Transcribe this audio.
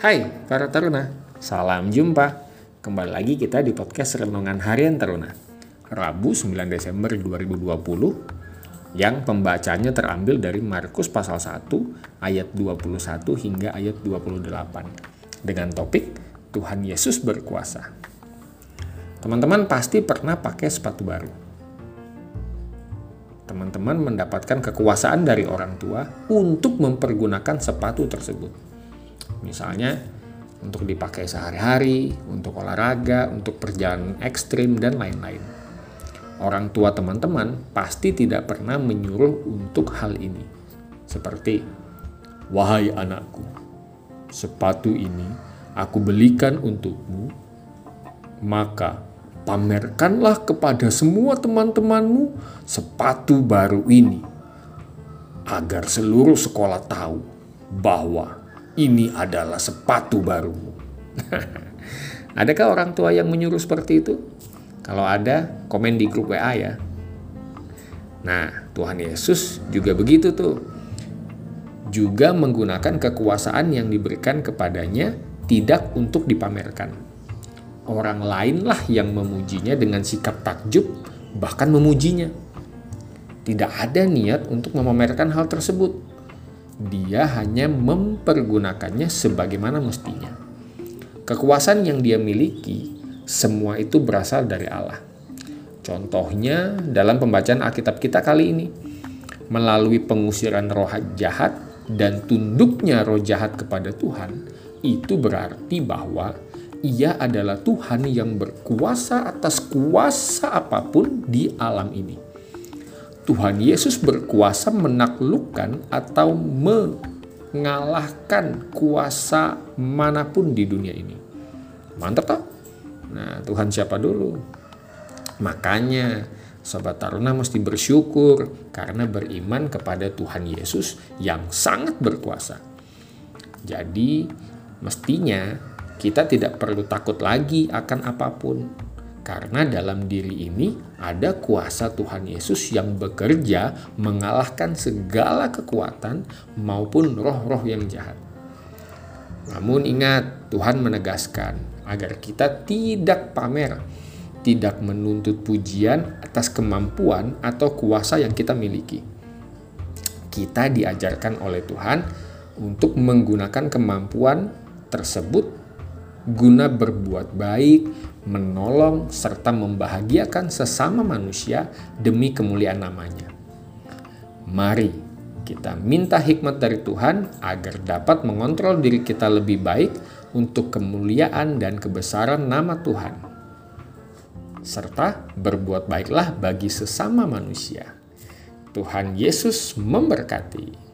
Hai para taruna, salam jumpa. Kembali lagi kita di podcast Renungan Harian Taruna. Rabu 9 Desember 2020 yang pembacanya terambil dari Markus pasal 1 ayat 21 hingga ayat 28 dengan topik Tuhan Yesus berkuasa. Teman-teman pasti pernah pakai sepatu baru. Teman-teman mendapatkan kekuasaan dari orang tua untuk mempergunakan sepatu tersebut Misalnya untuk dipakai sehari-hari, untuk olahraga, untuk perjalanan ekstrim, dan lain-lain. Orang tua teman-teman pasti tidak pernah menyuruh untuk hal ini. Seperti, Wahai anakku, sepatu ini aku belikan untukmu, maka pamerkanlah kepada semua teman-temanmu sepatu baru ini, agar seluruh sekolah tahu bahwa ini adalah sepatu barumu. Adakah orang tua yang menyuruh seperti itu? Kalau ada, komen di grup WA ya. Nah, Tuhan Yesus juga begitu tuh. Juga menggunakan kekuasaan yang diberikan kepadanya tidak untuk dipamerkan. Orang lainlah yang memujinya dengan sikap takjub, bahkan memujinya. Tidak ada niat untuk memamerkan hal tersebut dia hanya mempergunakannya sebagaimana mestinya. Kekuasaan yang dia miliki, semua itu berasal dari Allah. Contohnya dalam pembacaan Alkitab kita kali ini, melalui pengusiran roh jahat dan tunduknya roh jahat kepada Tuhan, itu berarti bahwa ia adalah Tuhan yang berkuasa atas kuasa apa pun di alam ini. Tuhan Yesus berkuasa menaklukkan atau mengalahkan kuasa mana pun di dunia ini. Mantap toh? Nah, Tuhan siapa dulu? Makanya Sobat Taruna mesti bersyukur karena beriman kepada Tuhan Yesus yang sangat berkuasa. Jadi, mestinya kita tidak perlu takut lagi akan apa pun karena dalam diri ini ada kuasa Tuhan Yesus yang bekerja mengalahkan segala kekuatan maupun roh-roh yang jahat. Namun ingat, Tuhan menegaskan agar kita tidak pamer, tidak menuntut pujian atas kemampuan atau kuasa yang kita miliki. Kita diajarkan oleh Tuhan untuk menggunakan kemampuan tersebut guna berbuat baik, menolong, serta membahagiakan sesama manusia demi kemuliaan namanya. Mari kita minta hikmat dari Tuhan agar dapat mengontrol diri kita lebih baik untuk kemuliaan dan kebesaran nama Tuhan. Serta berbuat baiklah bagi sesama manusia. Tuhan Yesus memberkati.